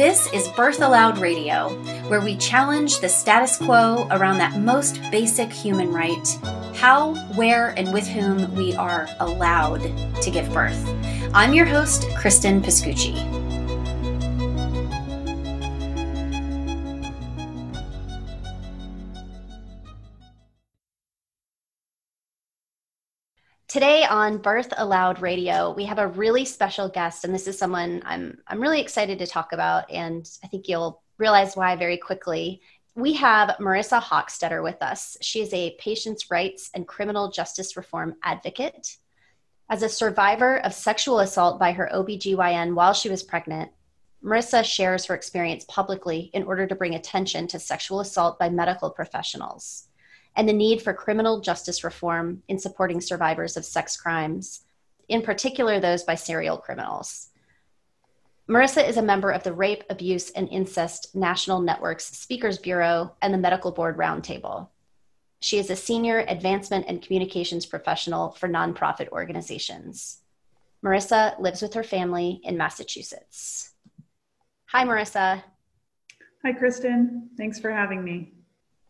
This is Birth Allowed Radio, where we challenge the status quo around that most basic human right how, where, and with whom we are allowed to give birth. I'm your host, Kristen Pascucci. On Birth Allowed Radio, we have a really special guest, and this is someone I'm I'm really excited to talk about, and I think you'll realize why very quickly. We have Marissa Hoechstetter with us. She is a patients' rights and criminal justice reform advocate. As a survivor of sexual assault by her OBGYN while she was pregnant, Marissa shares her experience publicly in order to bring attention to sexual assault by medical professionals and the need for criminal justice reform in supporting survivors of sex crimes, in particular those by serial criminals. Marissa is a member of the Rape, Abuse, and Incest National Network's Speakers Bureau and the Medical Board Roundtable. She is a senior advancement and communications professional for nonprofit organizations. Marissa lives with her family in Massachusetts. Hi, Marissa. Hi, Kristen. Thanks for having me.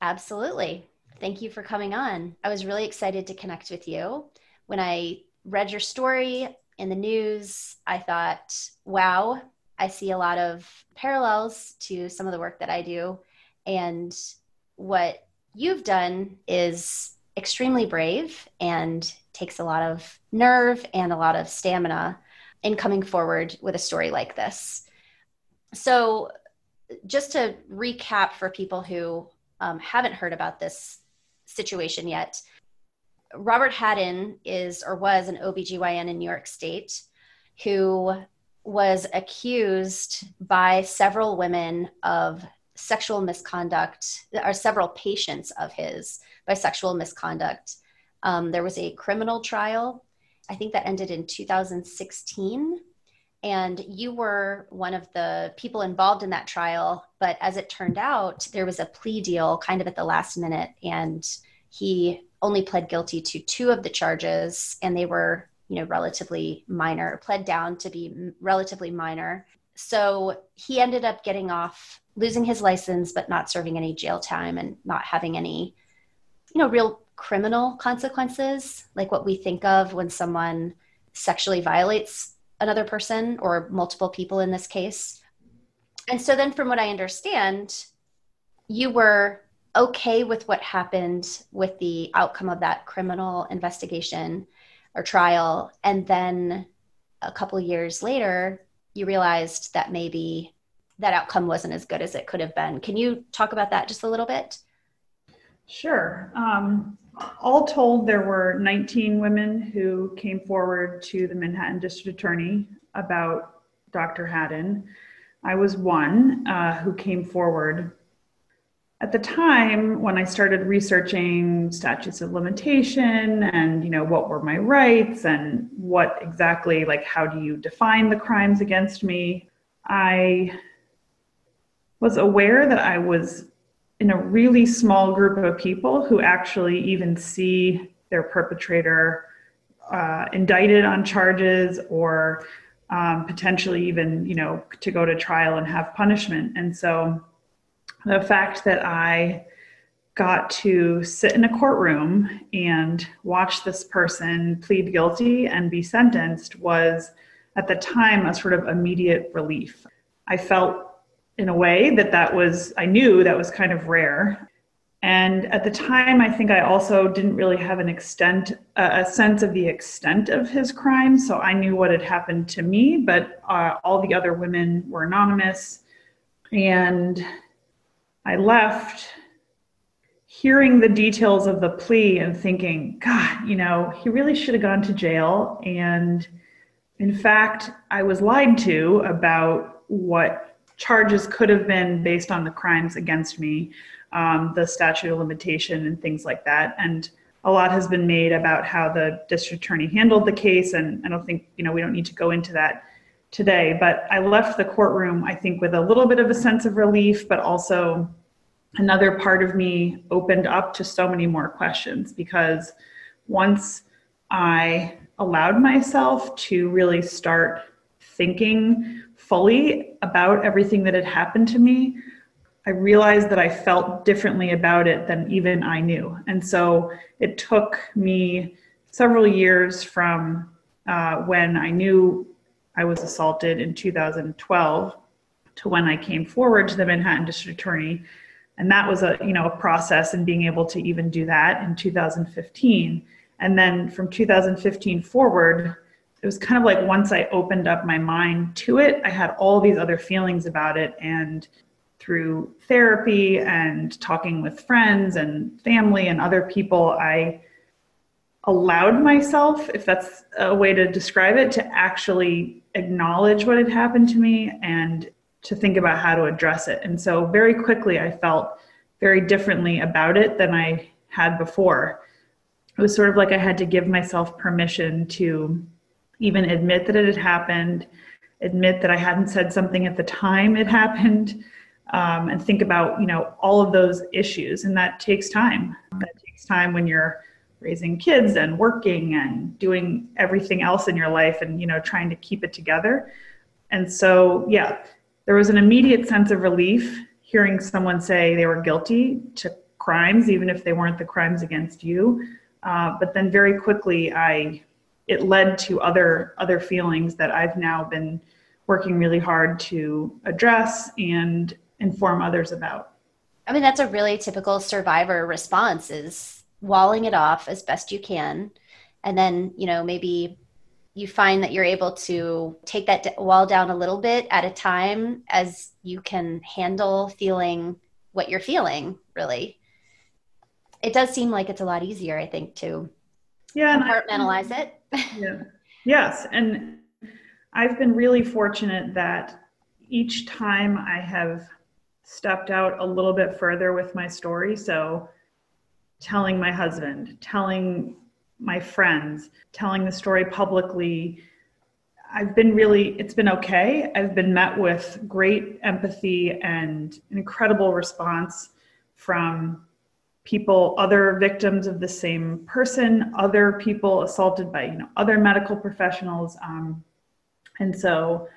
Absolutely. Thank you for coming on. I was really excited to connect with you. When I read your story in the news, I thought, wow, I see a lot of parallels to some of the work that I do. And what you've done is extremely brave and takes a lot of nerve and a lot of stamina in coming forward with a story like this. So, just to recap for people who um, haven't heard about this situation yet. Robert Hadden is or was an OBGYN in New York State who was accused by several women of sexual misconduct, or several patients of his by sexual misconduct. Um, there was a criminal trial, I think that ended in 2016. And you were one of the people involved in that trial. But as it turned out, there was a plea deal kind of at the last minute. And he only pled guilty to two of the charges, and they were, you know, relatively minor, pled down to be relatively minor. So he ended up getting off, losing his license, but not serving any jail time and not having any, you know, real criminal consequences, like what we think of when someone sexually violates another person or multiple people in this case. And so then, from what I understand, you were okay with what happened with the outcome of that criminal investigation or trial. And then a couple years later, you realized that maybe that outcome wasn't as good as it could have been. Can you talk about that just a little bit? Sure. Um, all told, there were 19 women who came forward to the Manhattan District Attorney about Dr. Hadden. I was one uh, who came forward. At the time, when I started researching statutes of limitation and, you know, what were my rights and what exactly, like, how do you define the crimes against me, I was aware that I was in a really small group of people who actually even see their perpetrator uh, indicted on charges or um, potentially even you know to go to trial and have punishment. And so the fact that i got to sit in a courtroom and watch this person plead guilty and be sentenced was at the time a sort of immediate relief. I felt in a way that that was i knew that was kind of rare. And at the time i think i also didn't really have an extent uh, a sense of the extent of his crime so i knew what had happened to me but uh, all the other women were anonymous. And i left hearing the details of the plea and thinking god you know he really should have gone to jail. And in fact i was lied to about what charges could have been based on the crimes against me, um, the statute of limitation, and things like that. And a lot has been made about how the district attorney handled the case, and I don't think you know we don't need to go into that today. But I left the courtroom, I think, with a little bit of a sense of relief, but also another part of me opened up to so many more questions because once I allowed myself to really start thinking fully about everything that had happened to me, I realized that I felt differently about it than even I knew. And so it took me several years from uh, when I knew I was assaulted in 2012 to when I came forward to the Manhattan District Attorney. And that was a you know a process and being able to even do that in 2015. And then from 2015 forward, it was kind of like once I opened up my mind to it, I had all these other feelings about it. And through therapy and talking with friends and family and other people, I allowed myself, if that's a way to describe it, to actually acknowledge what had happened to me and to think about how to address it. And so very quickly, I felt very differently about it than I had before. It was sort of like I had to give myself permission to even admit that it had happened, admit that I hadn't said something at the time it happened, um, and think about you know all of those issues. And that takes time. That takes time when you're raising kids and working and doing everything else in your life and you know trying to keep it together. And so yeah, there was an immediate sense of relief hearing someone say they were guilty to crimes, even if they weren't the crimes against you. Uh, but then very quickly, I it led to other other feelings that I've now been working really hard to address and inform others about. I mean, that's a really typical survivor response: is walling it off as best you can, and then you know maybe you find that you're able to take that wall down a little bit at a time as you can handle feeling what you're feeling really. It does seem like it's a lot easier i think to yeah compartmentalize I, it yeah yes and i've been really fortunate that each time i have stepped out a little bit further with my story so telling my husband telling my friends, telling the story publicly. I've been really, it's been okay. I've been met with great empathy and an incredible response from people, other victims of the same person, other people assaulted by, you know, other medical professionals. Um, and so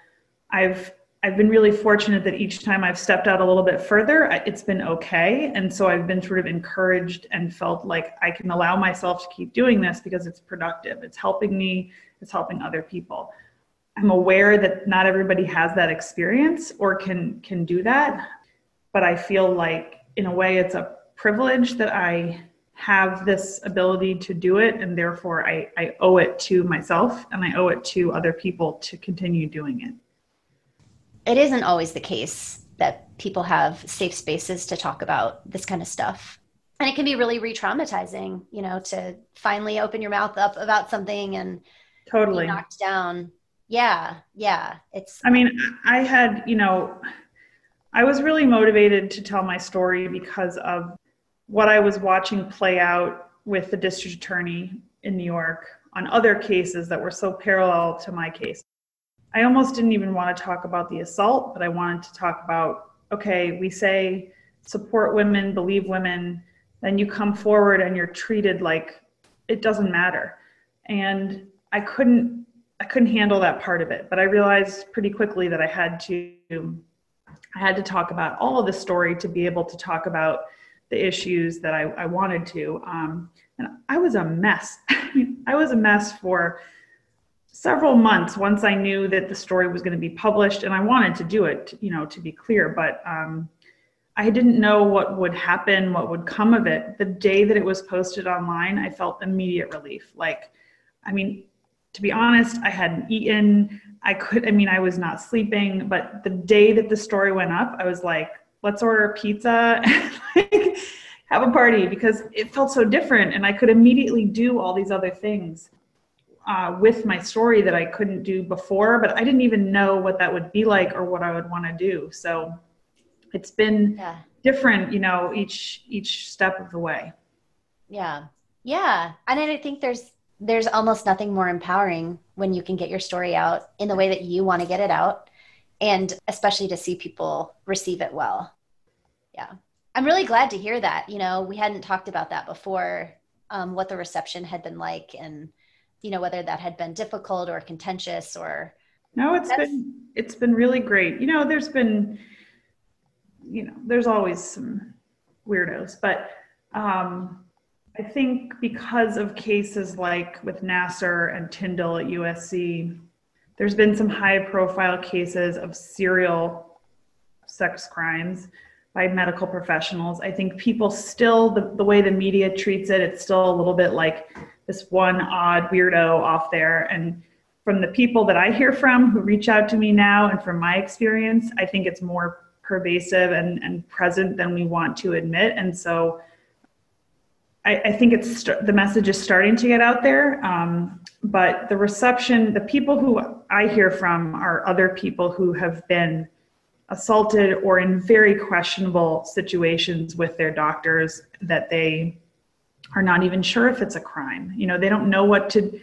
I've I've been really fortunate that each time I've stepped out a little bit further, it's been okay. And so I've been sort of encouraged and felt like I can allow myself to keep doing this because it's productive. It's helping me, it's helping other people. I'm aware that not everybody has that experience or can can do that, but I feel like in a way it's a privilege that I have this ability to do it and therefore I, I owe it to myself and I owe it to other people to continue doing it. It isn't always the case that people have safe spaces to talk about this kind of stuff. And it can be really re-traumatizing you know to finally open your mouth up about something and totally. knocked down. Yeah yeah it's i mean i had you know i was really motivated to tell my story because of what i was watching play out with the district attorney in new york on other cases that were so parallel to my case I almost didn't even want to talk about the assault, but I wanted to talk about okay, we say support women, believe women, then you come forward and you're treated like it doesn't matter. And I couldn't I couldn't handle that part of it, but I realized pretty quickly that I had to I had to talk about all of the story to be able to talk about the issues that I, I wanted to. Um, and I was a mess. I mean, I was a mess for several months once I knew that the story was going to be published, and I wanted to do it, you know, to be clear, but um, I didn't know what would happen, what would come of it. The day that it was posted online, I felt immediate relief. Like, I mean, to be honest, I hadn't eaten. I could, I mean, I was not sleeping, but the day that the story went up, I was like, let's order a pizza and have a party because it felt so different. And I could immediately do all these other things uh, with my story that I couldn't do before, but I didn't even know what that would be like or what I would want to do. So it's been yeah. different, you know, each each step of the way. Yeah. Yeah. And I think there's there's almost nothing more empowering when you can get your story out in the way that you want to get it out and especially to see people receive it well. Yeah. I'm really glad to hear that. You know, we hadn't talked about that before, um, what the reception had been like and you know whether that had been difficult or contentious or No, it's been it's been really great. You know, there's been you know, there's always some weirdos, but um, I think because of cases like with Nassar and Tyndall at USC, there's been some high profile cases of serial sex crimes by medical professionals. I think people still, the, the way the media treats it, it's still a little bit like this one odd weirdo off there. And from the people that I hear from who reach out to me now and from my experience, I think it's more pervasive and, and present than we want to admit. And so I, I think it's st- the message is starting to get out there. Um, but the reception, the people who I hear from are other people who have been assaulted or in very questionable situations with their doctors that they are not even sure if it's a crime. You know, they don't know what to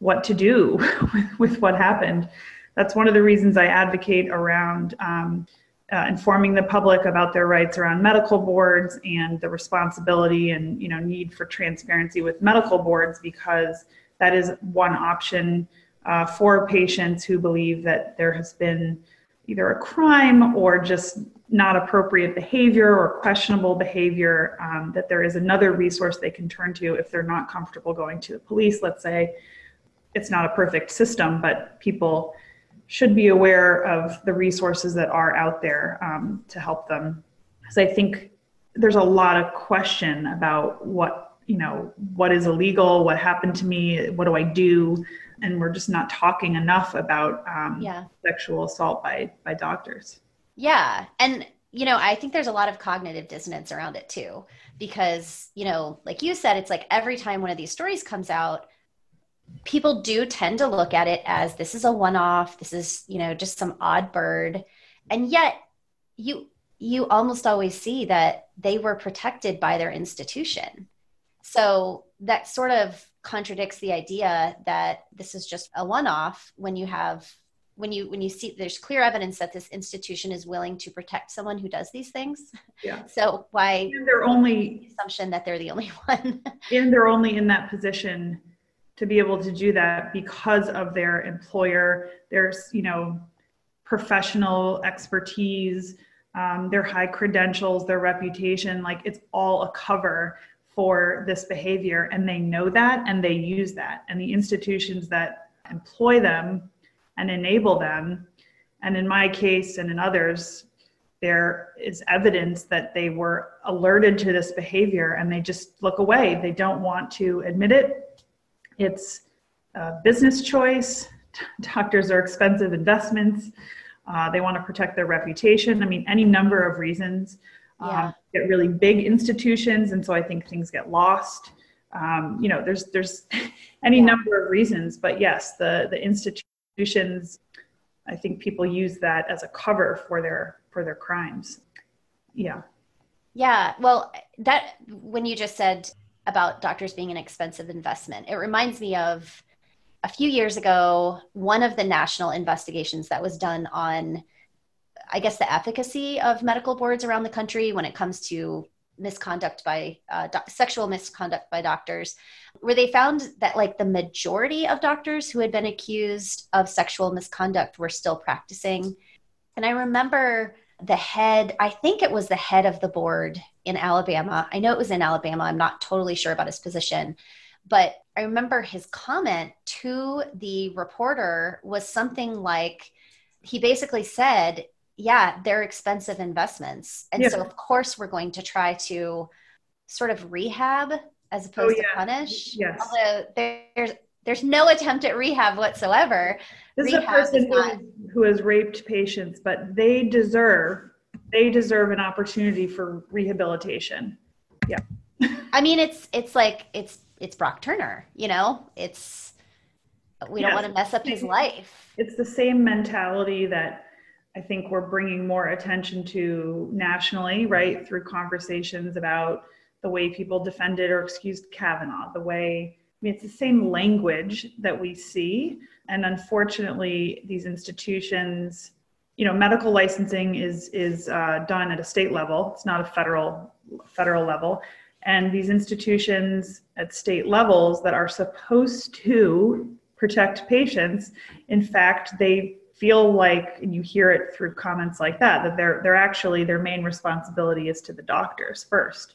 what to do with, with what happened. That's one of the reasons I advocate around um, uh, informing the public about their rights around medical boards and the responsibility and you know need for transparency with medical boards because that is one option uh, for patients who believe that there has been either a crime or just not appropriate behavior or questionable behavior um, that there is another resource they can turn to if they're not comfortable going to the police. Let's say it's not a perfect system but people should be aware of the resources that are out there um, to help them. Because I think there's a lot of question about what you know what is illegal, what happened to me, what do I do, and we're just not talking enough about um, yeah. sexual assault by by doctors. Yeah, and you know I think there's a lot of cognitive dissonance around it too, because you know, like you said, it's like every time one of these stories comes out people do tend to look at it as this is a one-off this is you know just some odd bird. And yet you you almost always see that they were protected by their institution. So that sort of contradicts the idea that this is just a one-off when you have when you when you see there's clear evidence that this institution is willing to protect someone who does these things. Yeah. So why and they're only the assumption that they're the only one? And they're only in that position to be able to do that because of their employer, their you know, professional expertise, um, their high credentials, their reputation, like it's all a cover for this behavior. And they know that and they use that. And the institutions that employ them and enable them, and in my case and in others, there is evidence that they were alerted to this behavior and they just look away. They don't want to admit it it's a business choice. Doctors are expensive investments. Uh, they want to protect their reputation. I mean, any number of reasons. Um, yeah. Um, get really big institutions, and so I think things get lost. Um, you know, there's there's any yeah. number of reasons, but yes, the the institutions. I think people use that as a cover for their for their crimes. Yeah. Yeah. Well, that when you just said about doctors being an expensive investment. It reminds me of a few years ago, one of the national investigations that was done on, I guess, the efficacy of medical boards around the country when it comes to misconduct by uh, sexual misconduct by doctors, where they found that like the majority of doctors who had been accused of sexual misconduct were still practicing. And I remember the head, I think it was the head of the board in Alabama. I know it was in Alabama. I'm not totally sure about his position, but I remember his comment to the reporter was something like he basically said, Yeah, they're expensive investments. And yeah. so, of course, we're going to try to sort of rehab as opposed oh, yeah. to punish. Yes. Although there's there's no attempt at rehab whatsoever. This rehab is a person is not, who has raped patients, but they deserve they deserve an opportunity for rehabilitation. Yeah. I mean, it's it's like it's it's Brock Turner. You know, it's we yes. don't want to mess up his life. It's the same mentality that I think we're bringing more attention to nationally, right, through conversations about the way people defended or excused Kavanaugh, the way mean, it's the same language that we see. And unfortunately, these institutions, you know, medical licensing is is uh, done at a state level. It's not a federal federal level. And these institutions at state levels that are supposed to protect patients, in fact, they feel like and you hear it through comments like that that they're they're actually their main responsibility is to the doctors first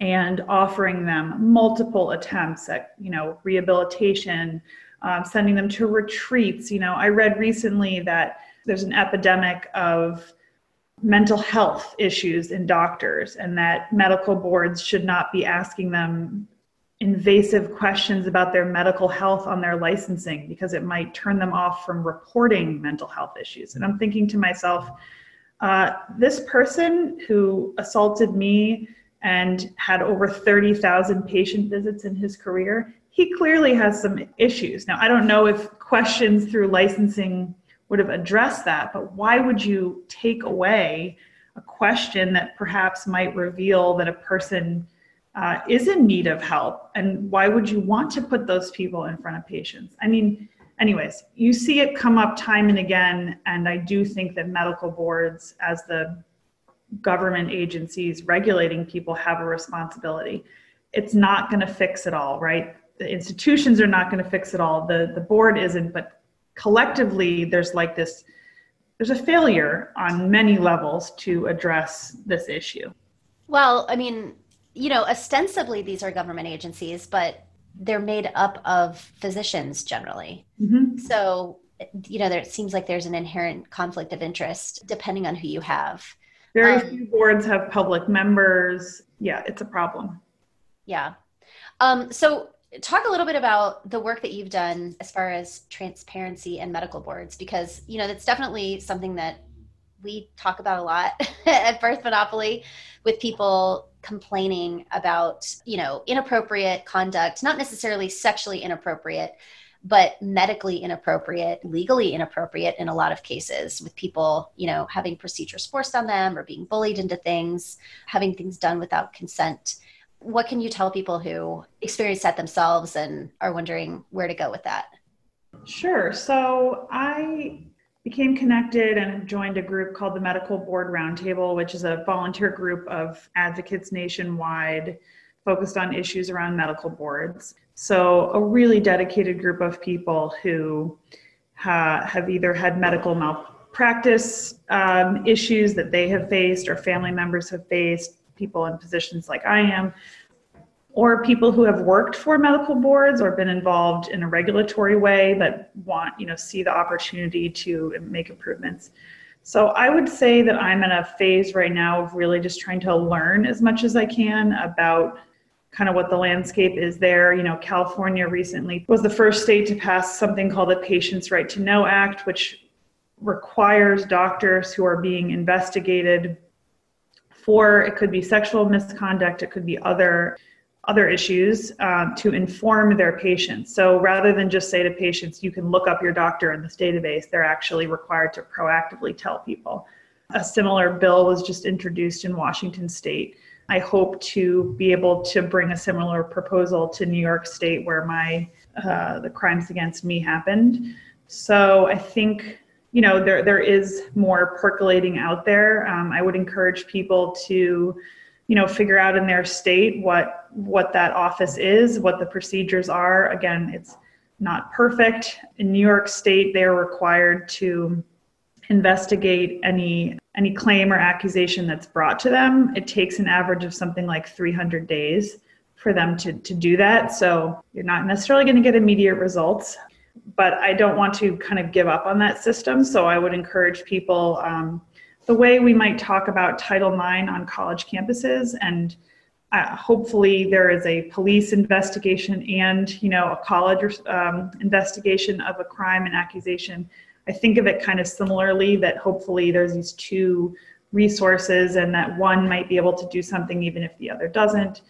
and offering them multiple attempts at you know rehabilitation um, sending them to retreats you know i read recently that there's an epidemic of mental health issues in doctors and that medical boards should not be asking them invasive questions about their medical health on their licensing because it might turn them off from reporting mental health issues. And I'm thinking to myself, uh, this person who assaulted me and had over 30,000 patient visits in his career, he clearly has some issues. Now, I don't know if questions through licensing would have addressed that, but why would you take away a question that perhaps might reveal that a person uh, is in need of help and why would you want to put those people in front of patients i mean anyways you see it come up time and again and i do think that medical boards as the government agencies regulating people have a responsibility it's not going to fix it all right the institutions are not going to fix it all the the board isn't but collectively there's like this there's a failure on many levels to address this issue well i mean you know, ostensibly these are government agencies, but they're made up of physicians generally. Mm-hmm. So, you know, there it seems like there's an inherent conflict of interest depending on who you have. Very um, few boards have public members. Yeah, it's a problem. Yeah. Um, so, talk a little bit about the work that you've done as far as transparency and medical boards, because, you know, that's definitely something that we talk about a lot at Birth Monopoly with people complaining about, you know, inappropriate conduct, not necessarily sexually inappropriate, but medically inappropriate, legally inappropriate in a lot of cases with people, you know, having procedures forced on them or being bullied into things, having things done without consent. What can you tell people who experience that themselves and are wondering where to go with that? Sure. So I became connected and joined a group called the Medical Board Roundtable, which is a volunteer group of advocates nationwide focused on issues around medical boards. So, a really dedicated group of people who ha- have either had medical malpractice um, issues that they have faced or family members have faced, people in positions like I am, or people who have worked for medical boards or been involved in a regulatory way but want you know see the opportunity to make improvements. So i would say that i'm in a phase right now of really just trying to learn as much as i can about kind of what the landscape is there you know california recently was the first state to pass something called the patients right to know act which requires doctors who are being investigated for it could be sexual misconduct it could be other other issues um, to inform their patients. So rather than just say to patients, you can look up your doctor in this database, they're actually required to proactively tell people. A similar bill was just introduced in Washington state. I hope to be able to bring a similar proposal to New York State where my uh, the crimes against me happened. So I think you know there there is more percolating out there. Um, I would encourage people to you know figure out in their state what what that office is what the procedures are again it's not perfect in new york state they're required to investigate any any claim or accusation that's brought to them it takes an average of something like 300 days for them to, to do that. So you're not necessarily going to get immediate results but i don't want to kind of give up on that system. So i would encourage people um, the way we might talk about Title IX on college campuses and uh, hopefully there is a police investigation and you know a college um, investigation of a crime and accusation i think of it kind of similarly that hopefully there's these two resources and that one might be able to do something even if the other doesn't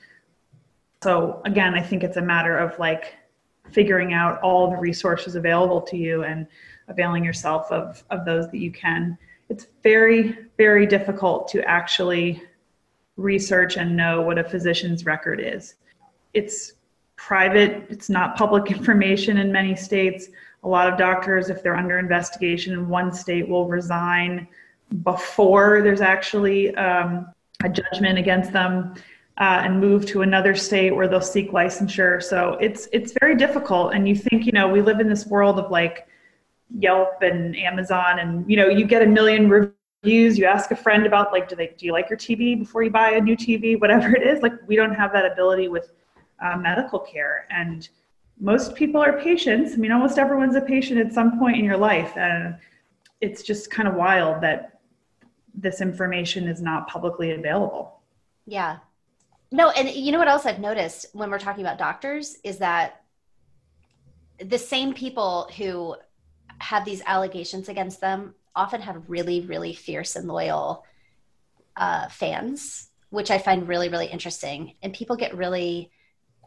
so again i think it's a matter of like figuring out all the resources available to you and availing yourself of, of those that you can it's very, very difficult to actually research and know what a physician's record is. It's private, it's not public information in many states. A lot of doctors, if they're under investigation in one state, will resign before there's actually um, a judgment against them. Uh, and move to another state where they'll seek licensure. So it's it's very difficult. And you think, you know, we live in this world of like Yelp and Amazon, and you know, you get a million reviews. You ask a friend about like, do they do you like your TV before you buy a new TV? Whatever it is, like we don't have that ability with uh, medical care, and most people are patients. I mean, almost everyone's a patient at some point in your life, and it's just kind of wild that this information is not publicly available. Yeah. No, and you know what else I've noticed when we're talking about doctors is that the same people who have these allegations against them often have really, really fierce and loyal uh, fans, which I find really, really interesting. And people get really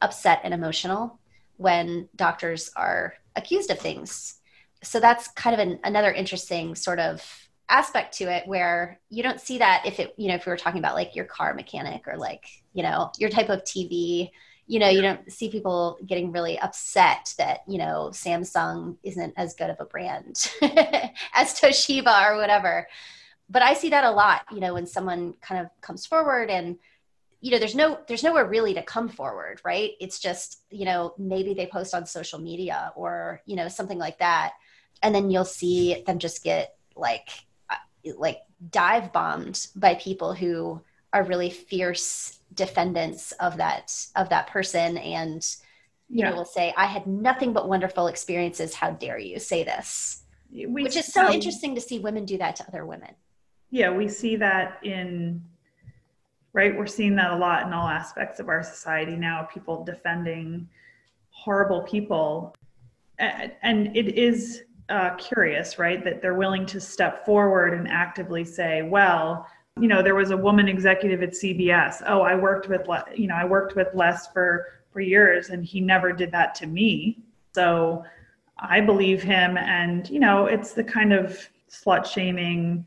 upset and emotional when doctors are accused of things. So that's kind of an, another interesting sort of aspect to it where you don't see that if it, you know, if we were talking about like your car mechanic or like, you know, your type of TV, you know, you don't see people getting really upset that, you know, Samsung isn't as good of a brand as Toshiba or whatever. But I see that a lot, you know, when someone kind of comes forward and you know there's no there's nowhere really to come forward right? It's just you know maybe they post on social media or you know something like that. And then you'll see them just get like uh, like dive bombed by people who are really fierce defendants of that of that person. And you yeah. know will say i had nothing but wonderful experiences. How dare you say this? We, which is so um, interesting to see women do that to other women. Yeah we see that in right? We're seeing that a lot in all aspects of our society now, people defending horrible people. And it is uh, curious, right, that they're willing to step forward and actively say, well, you know, there was a woman executive at CBS. Oh, I worked with, Le- you know, I worked with Les for for years, and he never did that to me. So I believe him, and you know, it's the kind of slut shaming.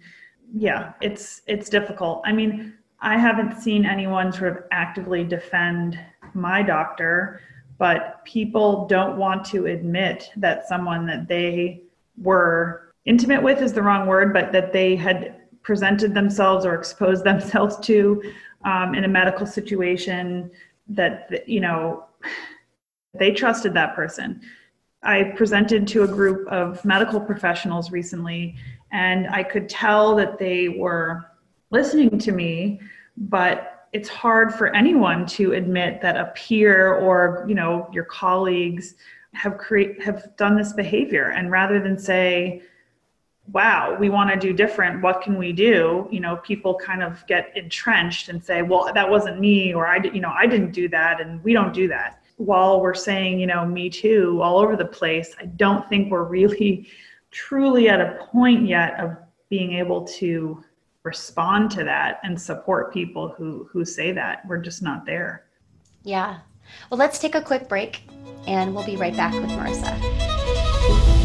Yeah, it's it's difficult. I mean, I haven't seen anyone sort of actively defend my doctor, but people don't want to admit that someone that they were intimate with is the wrong word, but that they had presented themselves or exposed themselves to um, in a medical situation that, you know, they trusted that person. I presented to a group of medical professionals recently, and I could tell that they were listening to me, but it's hard for anyone to admit that a peer or you know your colleagues have create have done this behavior. And rather than say wow we want to do different. What can we do? you know people kind of get entrenched and say well that wasn't me or i you know i didn't do that and we don't do that. While we're saying you know me too all over the place i don't think we're really truly at a point yet of being able to respond to that and support people who who say that. We're just not there. Yeah. Well let's take a quick break and we'll be right back with marissa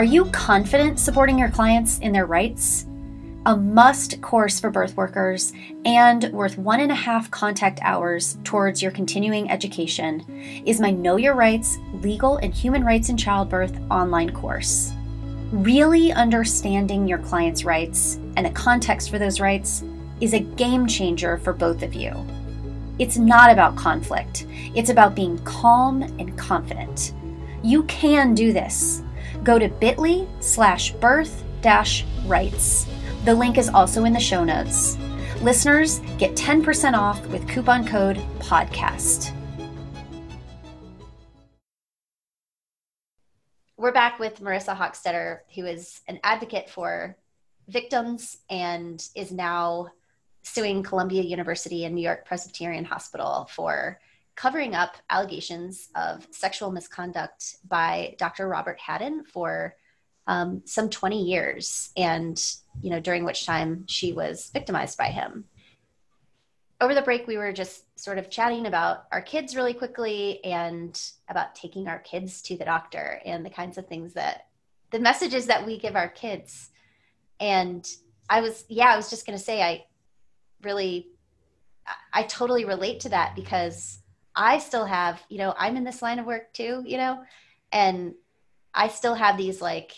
Are you confident supporting your clients in their rights? A must course for birth workers and worth one and a half contact hours towards your continuing education is my Know Your Rights Legal and Human Rights in Childbirth online course. Really understanding your client's rights and the context for those rights is a game changer for both of you. It's not about conflict, it's about being calm and confident. You can do this go to bit.ly slash birth dash rights. The link is also in the show notes. Listeners get 10% off with coupon code PODCAST. We're back with Marissa Hoechstetter, who is an advocate for victims and is now suing Columbia University and New York Presbyterian Hospital for covering up allegations of sexual misconduct by Dr. Robert Hadden for um, some 20 years, and you know during which time she was victimized by him. Over the break, we were just sort of chatting about our kids really quickly and about taking our kids to the doctor and the kinds of things that the messages that we give our kids. And I was, yeah, I was just going to say, I really, I totally relate to that because I still have, you know, I'm in this line of work too, you know, and I still have these like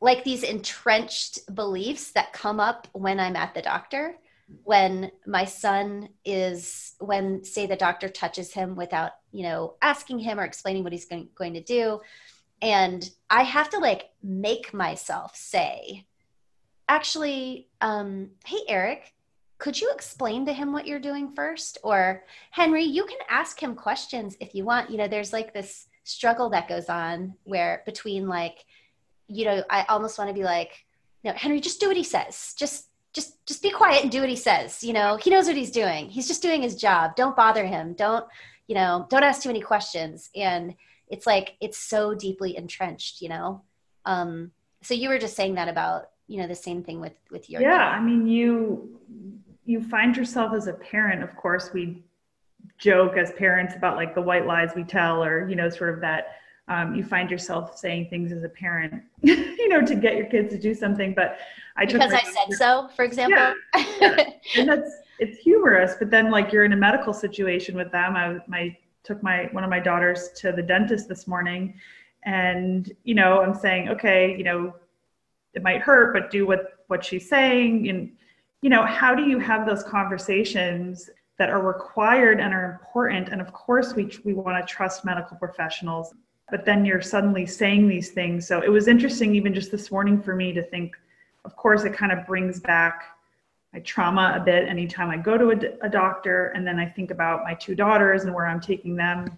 like these entrenched beliefs that come up when I'm at the doctor. When my son is, when say the doctor touches him without, you know, asking him or explaining what he's going, going to do. And I have to like make myself say, actually, um, hey, Eric, could you explain to him what you're doing first? Or, Henry, you can ask him questions if you want. You know, there's like this struggle that goes on where between like, you know, I almost want to be like, no, Henry, just do what he says. Just, just, just be quiet and do what he says. You know, he knows what he's doing. He's just doing his job. Don't bother him. Don't, you know, don't ask too many questions. And it's like, it's so deeply entrenched, you know? Um, so you were just saying that about, you know, the same thing with, with your. Yeah. I mean, you, you find yourself as a parent, of course, we joke as parents about like the white lies we tell or, you know, sort of that, um, you find yourself saying things as a parent, you know, to get your kids to do something. But I because I said so, for example. Yeah, yeah. and that's it's humorous. But then, like, you're in a medical situation with them. I my took my one of my daughters to the dentist this morning, and you know, I'm saying, okay, you know, it might hurt, but do what what she's saying. And you know, how do you have those conversations? that are required and are important and of course we we want to trust medical professionals but then you're suddenly saying these things. So it was interesting, even just this morning, for me to think, of course, it kind of brings back my trauma a bit anytime I go to a, a doctor. And then I think about my two daughters and where I'm taking them.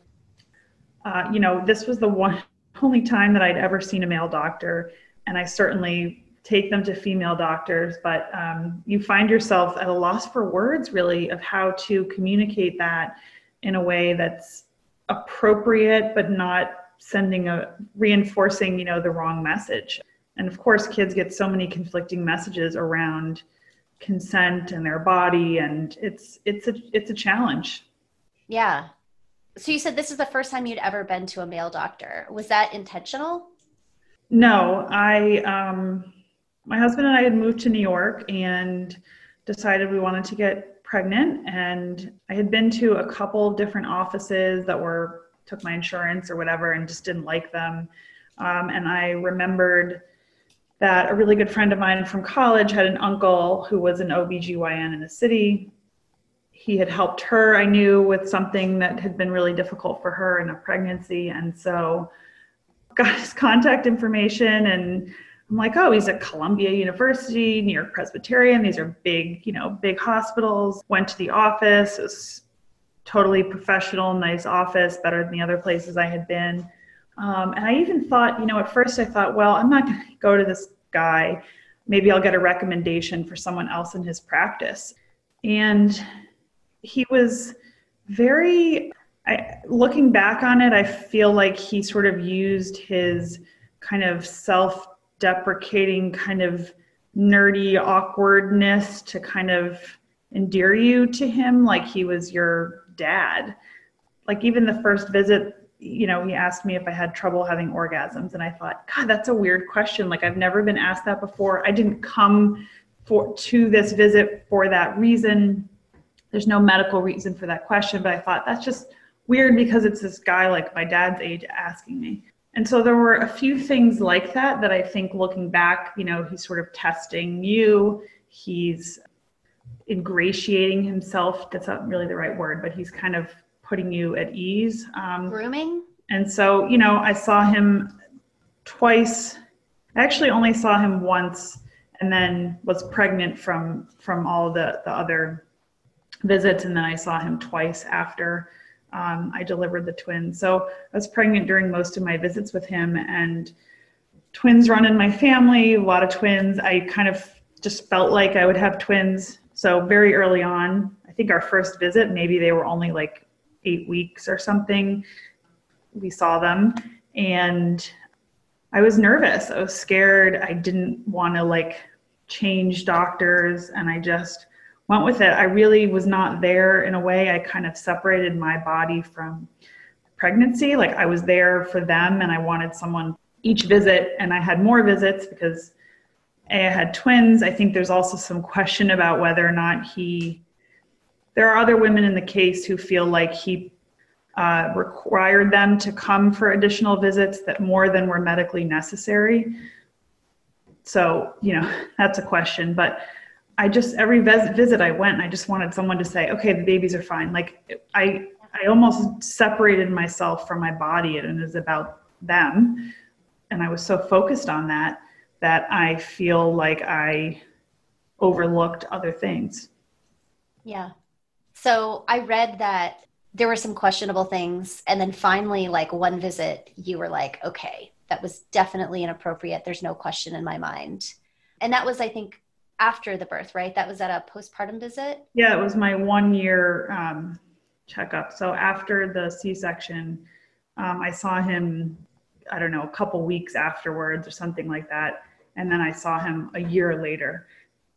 Uh, you know, this was the one only time that I'd ever seen a male doctor. And I certainly take them to female doctors, but um, you find yourself at a loss for words, really, of how to communicate that in a way that's appropriate, but not sending a reinforcing you know the wrong message. And of course kids get so many conflicting messages around consent and their body and it's it's a it's a challenge. Yeah. So you said this is the first time you'd ever been to a male doctor. Was that intentional? No i um my husband and i had moved to new york and decided we wanted to get pregnant and i had been to a couple of different offices that were took my insurance or whatever and just didn't like them. Um, and I remembered that a really good friend of mine from college had an uncle who was an OBGYN in the city. He had helped her, I knew, with something that had been really difficult for her in a pregnancy. And so got his contact information and I'm like, oh, he's at Columbia University, New York Presbyterian. These are big, you know, big hospitals. Went to the office. It was totally professional, nice office, better than the other places I had been. Um, and I even thought, you know, at first I thought, well, I'm not going to go to this guy. Maybe I'll get a recommendation for someone else in his practice. And he was very, I, looking back on it, I feel like he sort of used his kind of self deprecating, kind of nerdy awkwardness to kind of endear you to him like he was your dad. Like even the first visit, you know, he asked me if I had trouble having orgasms and I thought, god, that's a weird question. Like I've never been asked that before. I didn't come for to this visit for that reason. There's no medical reason for that question, but I thought that's just weird because it's this guy like my dad's age asking me. And so there were a few things like that that I think looking back, you know, he's sort of testing you. He's ingratiating himself. That's not really the right word, but he's kind of putting you at ease. Um, Grooming. And so, you know, I saw him twice. I actually only saw him once, and then was pregnant from from all the the other visits, and then I saw him twice after um, I delivered the twins. So I was pregnant during most of my visits with him, and twins run in my family. A lot of twins. I kind of just felt like I would have twins so very early on, I think our first visit, maybe they were only like eight weeks or something. We saw them and I was nervous. I was scared. I didn't want to like change doctors and I just went with it. I really was not there in a way. I kind of separated my body from pregnancy. Like I was there for them and I wanted someone each visit and I had more visits because I had twins. I think there's also some question about whether or not he. There are other women in the case who feel like he uh, required them to come for additional visits that more than were medically necessary. So, you know, that's a question. But I just, every visit I went, I just wanted someone to say, okay, the babies are fine. Like, I, I almost separated myself from my body and it was about them. And I was so focused on that that I feel like I overlooked other things. Yeah. So I read that there were some questionable things. And then finally, like one visit, you were like, okay, that was definitely inappropriate. There's no question in my mind. And that was, I think, after the birth, right? That was at a postpartum visit? Yeah, it was my one year um, checkup. So after the C section, um, I saw him, I don't know, a couple weeks afterwards or something like that. And then I saw him a year later.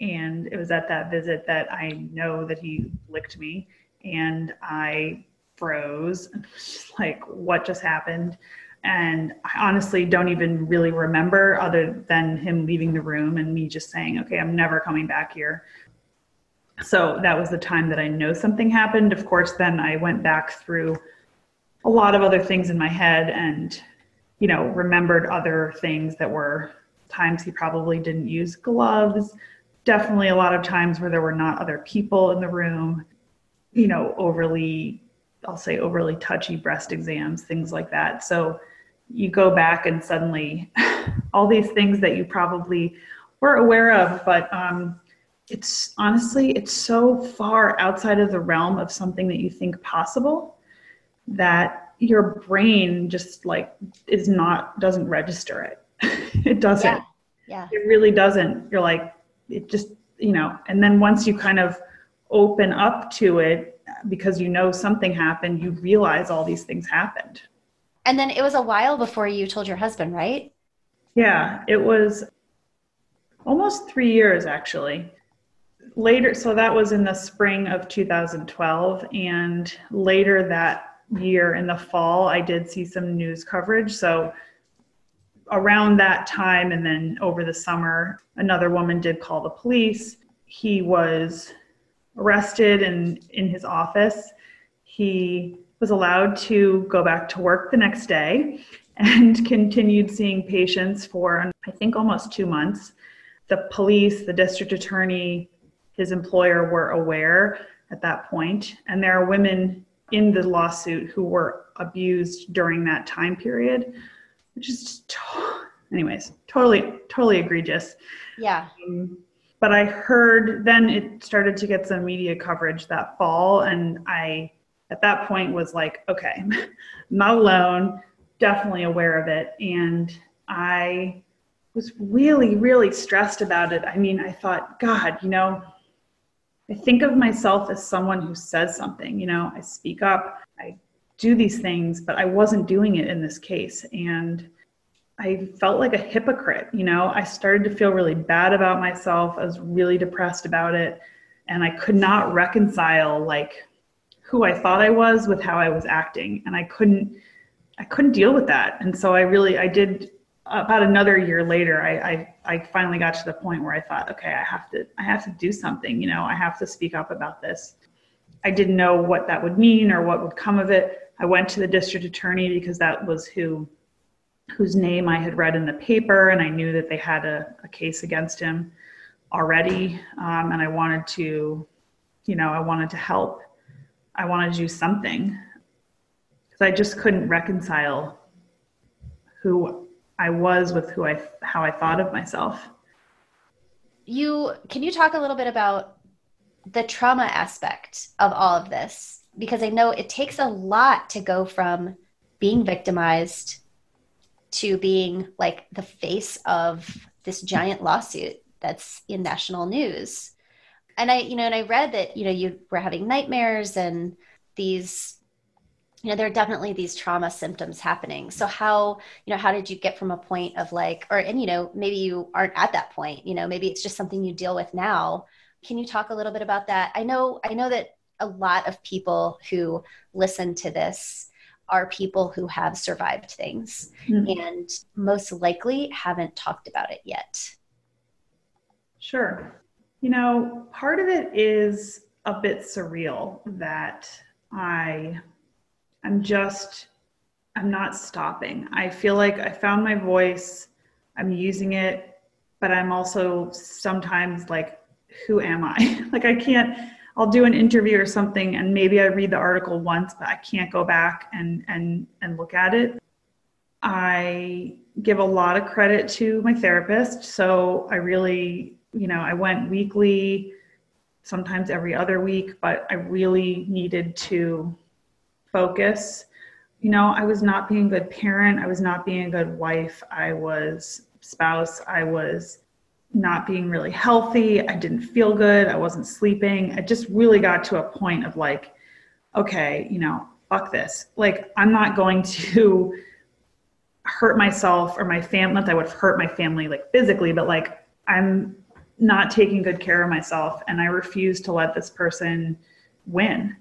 And it was at that visit that I know that he licked me. And I froze and was just like, what just happened? And I honestly don't even really remember other than him leaving the room and me just saying, okay, I'm never coming back here. So that was the time that I know something happened. Of course, then I went back through a lot of other things in my head and, you know, remembered other things that were times he probably didn't use gloves. Definitely a lot of times where there were not other people in the room, you know, overly I'll say overly touchy breast exams, things like that. So you go back and suddenly all these things that you probably were aware of, but um, it's honestly, it's so far outside of the realm of something that you think possible that your brain just like is not, doesn't register it. it doesn't. Yeah. yeah. It really doesn't. You're like, it just, you know, and then once you kind of open up to it, because you know something happened, you realize all these things happened. And then it was a while before you told your husband, right? Yeah, it was almost three years actually. Later, so that was in the spring of 2012. And later that year in the fall, I did see some news coverage. So around that time, and then over the summer, another woman did call the police. He was arrested and in his office. He was allowed to go back to work the next day and continued seeing patients for, I think, almost two months. The police, the district attorney, his employer were aware at that point, and there are women in the lawsuit who were abused during that time period, which is just, anyways, totally, totally egregious. Yeah. Um, but I heard then it started to get some media coverage that fall, and I at that point was like, okay, I'm not alone, definitely aware of it, and I was really, really stressed about it. I mean, I thought, God, you know, I think of myself as someone who says something, you know, I speak up, I do these things, but I wasn't doing it in this case. And I felt like a hypocrite. You know, I started to feel really bad about myself. I was really depressed about it. And I could not reconcile like who I thought I was with how I was acting. And I couldn't, I couldn't deal with that. And so I really, I did about another year later, I, I, I finally got to the point where I thought, okay, I have to, I have to do something, you know, I have to speak up about this. I didn't know what that would mean or what would come of it. I went to the district attorney because that was who whose name I had read in the paper, and I knew that they had a, a case against him already. Um, and I wanted to, you know, I wanted to help. I wanted to do something because I just couldn't reconcile who I was with who I how I thought of myself. You can you talk a little bit about the trauma aspect of all of this because I know it takes a lot to go from being victimized to being like the face of this giant lawsuit that's in national news. And I, you know, and I read that, you know, you were having nightmares and these, you know, there are definitely these trauma symptoms happening. So how, you know, how did you get from a point of like, or, and, you know, maybe you aren't at that point, you know, maybe it's just something you deal with now. Can you talk a little bit about that? I know, I know that a lot of people who listen to this are people who have survived things mm-hmm. and most likely haven't talked about it yet. Sure. You know, part of it is a bit surreal that I I'm just, I'm not stopping. I feel like I found my voice, I'm using it, but I'm also sometimes like, who am I? like, I can't. I'll do an interview or something and maybe I read the article once, but I can't go back and and and look at it. I give a lot of credit to my therapist. So I really, you know, I went weekly, sometimes every other week, but I really needed to focus. You know, I was not being a good parent. I was not being a good wife. I was spouse. I was not being really healthy. I didn't feel good. I wasn't sleeping. I just really got to a point of like, okay, you know, fuck this. Like, I'm not going to hurt myself or my family. Not that I would hurt my family like physically, but like I'm not taking good care of myself and I refuse to let this person win.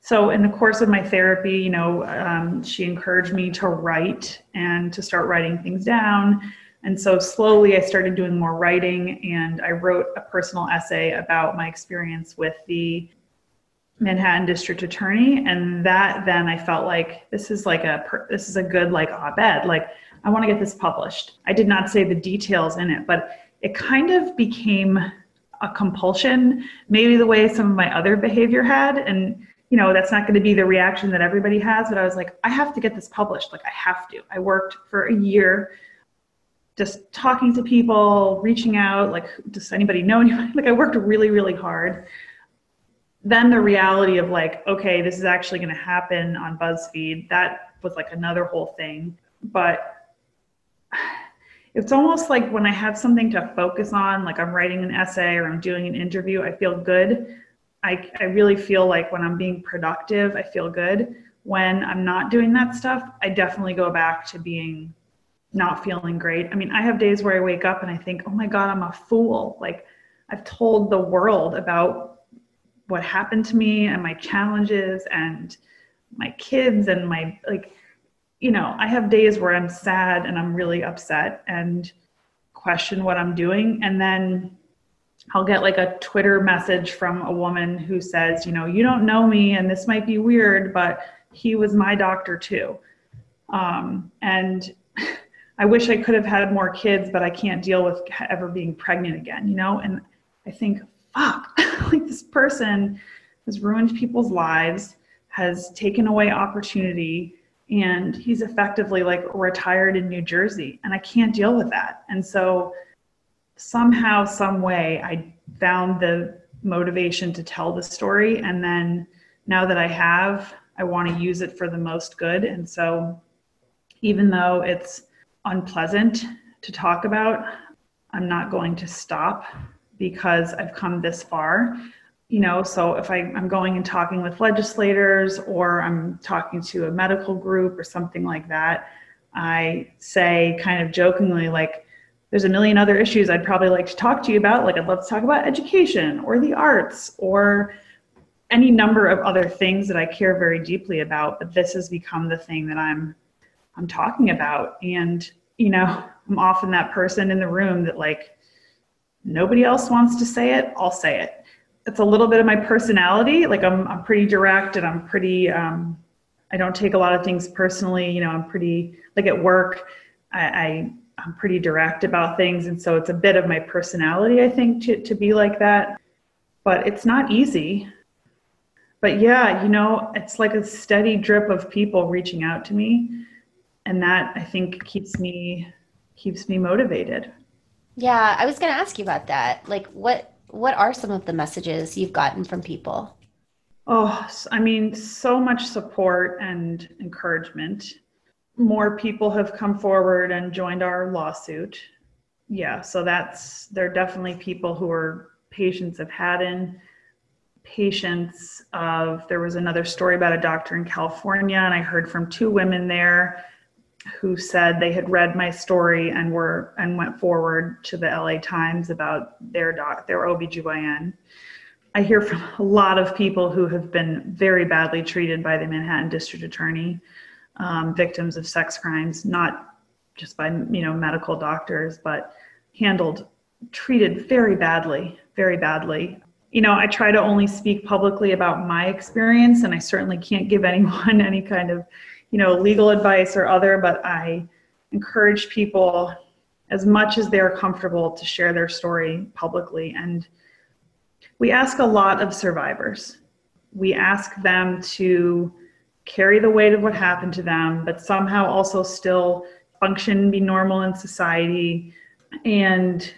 So, in the course of my therapy, you know, um, she encouraged me to write and to start writing things down. And so, slowly, I started doing more writing and I wrote a personal essay about my experience with the Manhattan district attorney and that then I felt like this is like a this is a good like op-ed like I want to get this published. I did not say the details in it but it kind of became a compulsion maybe the way some of my other behavior had and you know that's not going to be the reaction that everybody has but I was like I have to get this published like I have to. I worked for a year just talking to people, reaching out like does anybody know anybody like I worked really really hard then the reality of like, okay, this is actually going to happen on BuzzFeed, that was like another whole thing. But it's almost like when I have something to focus on, like I'm writing an essay or I'm doing an interview, I feel good. I, I really feel like when I'm being productive, I feel good. When I'm not doing that stuff, I definitely go back to being not feeling great. I mean, I have days where I wake up and I think, oh my God, I'm a fool. Like, I've told the world about what happened to me and my challenges and my kids and my like you know i have days where i'm sad and i'm really upset and question what i'm doing. And then i'll get like a twitter message from a woman who says you know you don't know me and this might be weird but he was my doctor too. Um, and i wish i could have had more kids but i can't deal with ever being pregnant again you know? And i think fuck, like this person has ruined people's lives, has taken away opportunity, and he's effectively like retired in New Jersey. And I can't deal with that. And so somehow, some way, I found the motivation to tell the story. And then now that I have, I want to use it for the most good. And so even though it's unpleasant to talk about, I'm not going to stop because I've come this far. You know, so if I, I'm going and talking with legislators or I'm talking to a medical group or something like that, I say kind of jokingly, like, there's a million other issues I'd probably like to talk to you about. Like, I'd love to talk about education or the arts or any number of other things that I care very deeply about. But this has become the thing that I'm I'm talking about. And, you know, I'm often that person in the room that like nobody else wants to say it, I'll say it. It's a little bit of my personality. Like I'm, I'm pretty direct and I'm pretty, um, I don't take a lot of things personally. You know, I'm pretty, like at work, I, I, I'm pretty direct about things. And so it's a bit of my personality, I think, to, to be like that. But it's not easy. But yeah, you know, it's like a steady drip of people reaching out to me. And that I think keeps me keeps me motivated. Yeah, I was going to ask you about that. Like, what what are some of the messages you've gotten from people? Oh, I mean, so much support and encouragement. More people have come forward and joined our lawsuit. Yeah, so that's there are definitely people who are patients of Hadden, patients of there was another story about a doctor in California, and I heard from two women there who said they had read my story and were and went forward to the LA Times about their doc their OBGYN. I hear from a lot of people who have been very badly treated by the Manhattan District Attorney, um, victims of sex crimes, not just by you know medical doctors, but handled, treated very badly, very badly. you know, I try to only speak publicly about my experience, and I certainly can't give anyone any kind of, you know, legal advice or other, but I encourage people as much as they're comfortable to share their story publicly. And we ask a lot of survivors. We ask them to carry the weight of what happened to them, but somehow also still function, be normal in society, and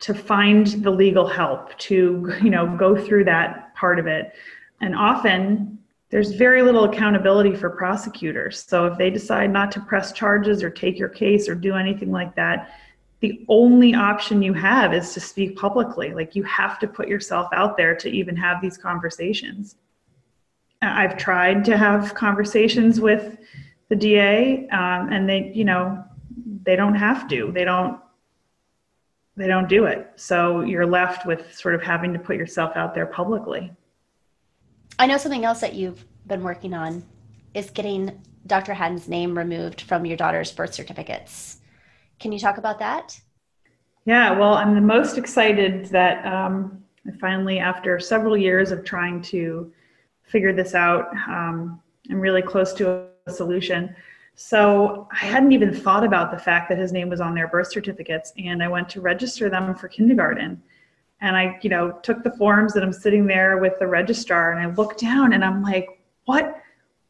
to find the legal help to you know go through that part of it and often there's very little accountability for prosecutors so if they decide not to press charges or take your case or do anything like that the only option you have is to speak publicly like you have to put yourself out there to even have these conversations i've tried to have conversations with the da um, and they you know they don't have to they don't they don't do it. So you're left with sort of having to put yourself out there publicly. I know something else that you've been working on is getting Dr. Hadden's name removed from your daughter's birth certificates. Can you talk about that? Yeah, well, I'm the most excited that um, I finally, after several years of trying to figure this out, um, I'm really close to a solution. So I hadn't even thought about the fact that his name was on their birth certificates. And I went to register them for kindergarten. And I, you know, took the forms and I'm sitting there with the registrar and I look down and I'm like, what?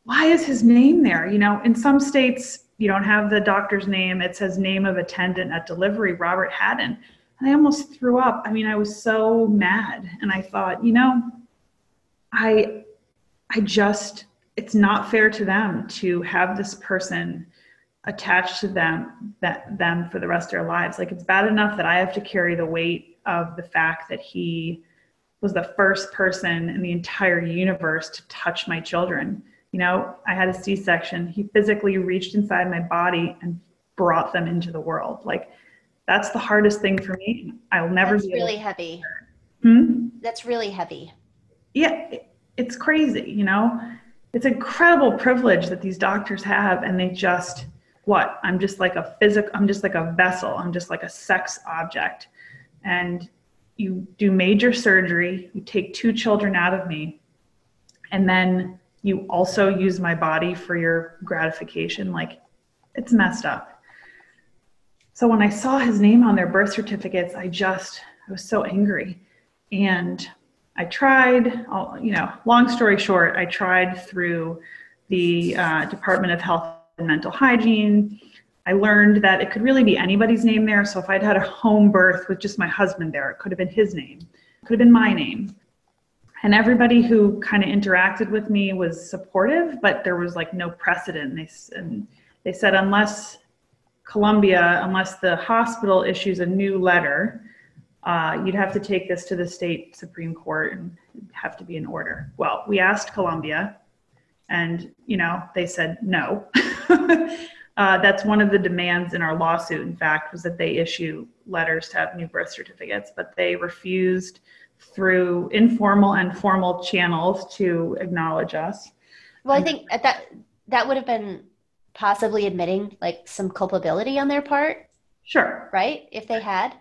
Why is his name there? You know, in some states, you don't have the doctor's name. It says name of attendant at delivery, Robert Hadden. And I almost threw up. I mean, I was so mad. And I thought, you know, I I just it's not fair to them to have this person attached to them that them for the rest of their lives like it's bad enough that i have to carry the weight of the fact that he was the first person in the entire universe to touch my children. You know i had a c-section. He physically reached inside my body and brought them into the world. Like that's the hardest thing for me. I'll never that's really heavy. hmm? that's really heavy. Yeah it's crazy you know? It's incredible privilege that these doctors have and they just what? I'm just like a physical i'm just like a vessel. I'm just like a sex object and you do major surgery you take two children out of me and then you also use my body for your gratification. Like it's messed up. So when i saw his name on their birth certificates i just i was so angry. And I tried, you know, long story short, I tried through the uh, Department of Health and Mental Hygiene. I learned that it could really be anybody's name there. So if I'd had a home birth with just my husband there, it could have been his name, it could have been my name. And everybody who kind of interacted with me was supportive, but there was like no precedent. They, and they said, unless Columbia, unless the hospital issues a new letter, uh, you'd have to take this to the state Supreme Court and have to be in order. Well, we asked Columbia, and you know they said no. uh, that's one of the demands in our lawsuit. In fact, was that they issue letters to have new birth certificates, but they refused through informal and formal channels to acknowledge us. Well, I think that that would have been possibly admitting like some culpability on their part. Sure. Right? If they had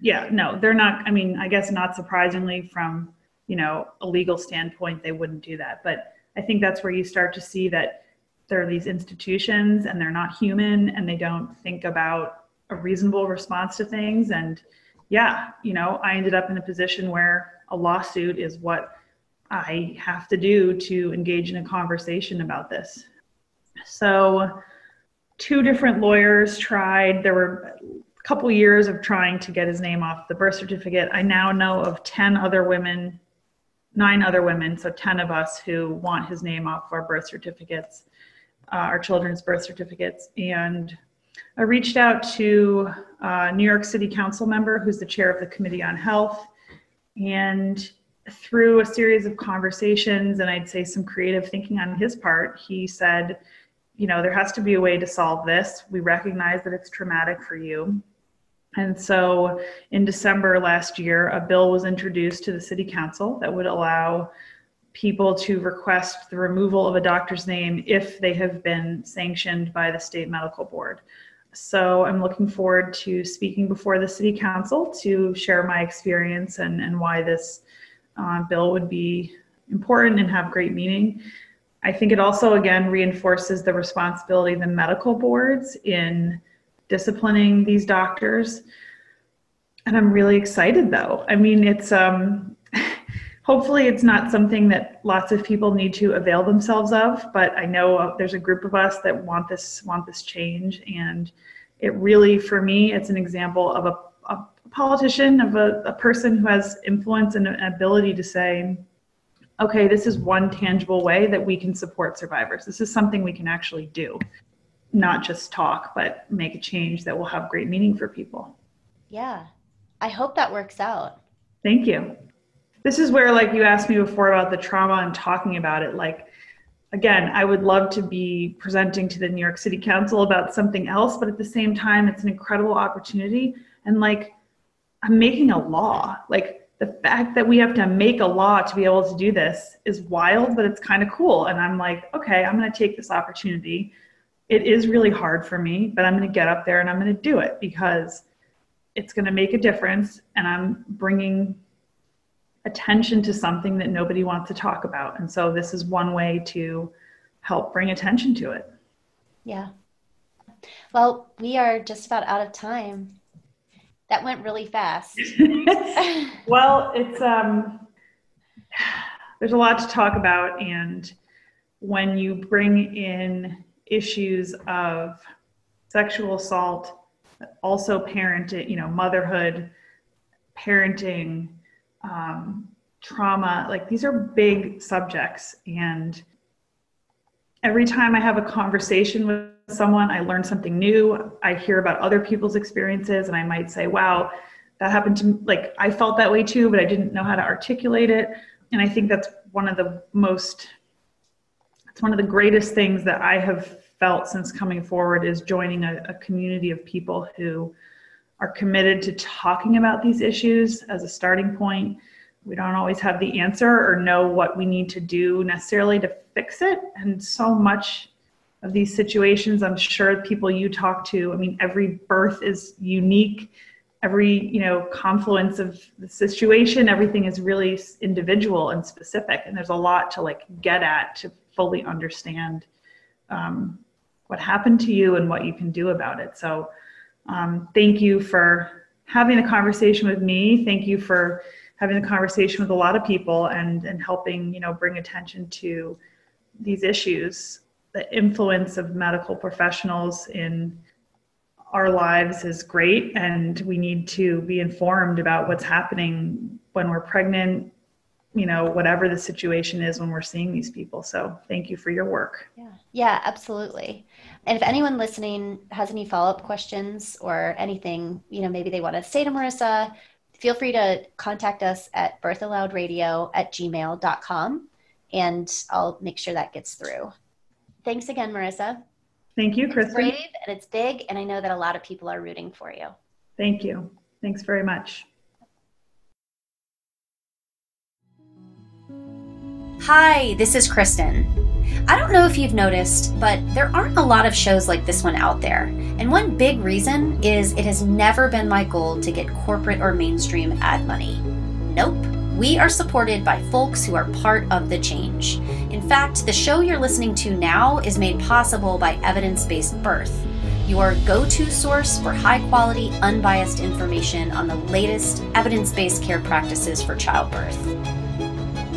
yeah no they're not i mean i guess not surprisingly from you know a legal standpoint they wouldn't do that but i think that's where you start to see that there are these institutions and they're not human and they don't think about a reasonable response to things. And yeah you know i ended up in a position where a lawsuit is what i have to do to engage in a conversation about this. So two different lawyers tried. There were a couple years of trying to get his name off the birth certificate, I now know of 10 other women, nine other women, so 10 of us who want his name off our birth certificates, uh, our children's birth certificates. And I reached out to a New York City Council member who's the chair of the Committee on Health. And through a series of conversations and I'd say some creative thinking on his part, he said, you know, there has to be a way to solve this. We recognize that it's traumatic for you. And so in December last year, a bill was introduced to the city council that would allow people to request the removal of a doctor's name if they have been sanctioned by the state medical board. So I'm looking forward to speaking before the city council to share my experience and, and why this uh, bill would be important and have great meaning. I think it also, again, reinforces the responsibility of the medical boards in disciplining these doctors. And I'm really excited though. I mean, it's, um, hopefully it's not something that lots of people need to avail themselves of, but I know uh, there's a group of us that want this, want this change. And it really, for me, it's an example of a, a politician, of a, a person who has influence and an ability to say, okay, this is one tangible way that we can support survivors. This is something we can actually do, not just talk, but make a change that will have great meaning for people. Yeah. I hope that works out. Thank you. This is where, like, you asked me before about the trauma and talking about it. Like, again, I would love to be presenting to the New York City Council about something else, but at the same time, it's an incredible opportunity. And, like, I'm making a law. Like, the fact that we have to make a law to be able to do this is wild, but it's kind of cool. And I'm like, okay, I'm going to take this opportunity. It is really hard for me, but I'm going to get up there and I'm going to do it because it's going to make a difference. And I'm bringing attention to something that nobody wants to talk about. And so this is one way to help bring attention to it. Yeah. Well, we are just about out of time. That went really fast. well, it's um there's a lot to talk about and when you bring in issues of sexual assault, also parenting, you know, motherhood, parenting, um, trauma, like these are big subjects. And every time I have a conversation with someone, I learn something new. I hear about other people's experiences, and I might say, wow, that happened to me. Like, I felt that way too, but I didn't know how to articulate it. And I think that's one of the most, it's one of the greatest things that I have felt since coming forward is joining a, a community of people who are committed to talking about these issues as a starting point. We don't always have the answer or know what we need to do necessarily to fix it. And so much of these situations. I'm sure people you talk to, I mean, every birth is unique. Every, you know, confluence of the situation, everything is really individual and specific. And there's a lot to like get at to fully understand um, what happened to you and what you can do about it. So um, thank you for having a conversation with me. Thank you for having a conversation with a lot of people and, and helping, you know, bring attention to these issues the influence of medical professionals in our lives is great and we need to be informed about what's happening when we're pregnant you know whatever the situation is when we're seeing these people so thank you for your work yeah yeah absolutely and if anyone listening has any follow-up questions or anything you know maybe they want to say to marissa feel free to contact us at birthallowedradio at gmail.com and i'll make sure that gets through Thanks again, Marissa. Thank you. It's brave and it's big, and I know that a lot of people are rooting for you. Thank you. Thanks very much. Hi, this is Kristen. I don't know if you've noticed, but there aren't a lot of shows like this one out there. And one big reason is it has never been my goal to get corporate or mainstream ad money. Nope. We are supported by folks who are part of the change. In fact, the show you're listening to now is made possible by Evidence Based Birth, your go to source for high quality, unbiased information on the latest evidence based care practices for childbirth.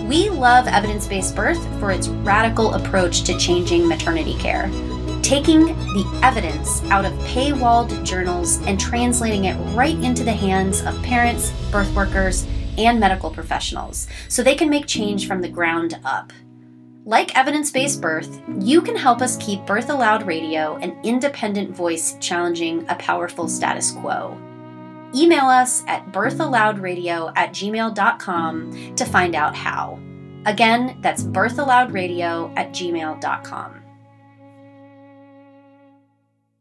We love evidence based birth for its radical approach to changing maternity care, taking the evidence out of paywalled journals and translating it right into the hands of parents, birth workers, and medical professionals so they can make change from the ground up. Like evidence based birth, you can help us keep Birth Allowed Radio an independent voice challenging a powerful status quo. Email us at birthallowedradio at gmail.com to find out how. Again, that's birthallowedradio at gmail.com.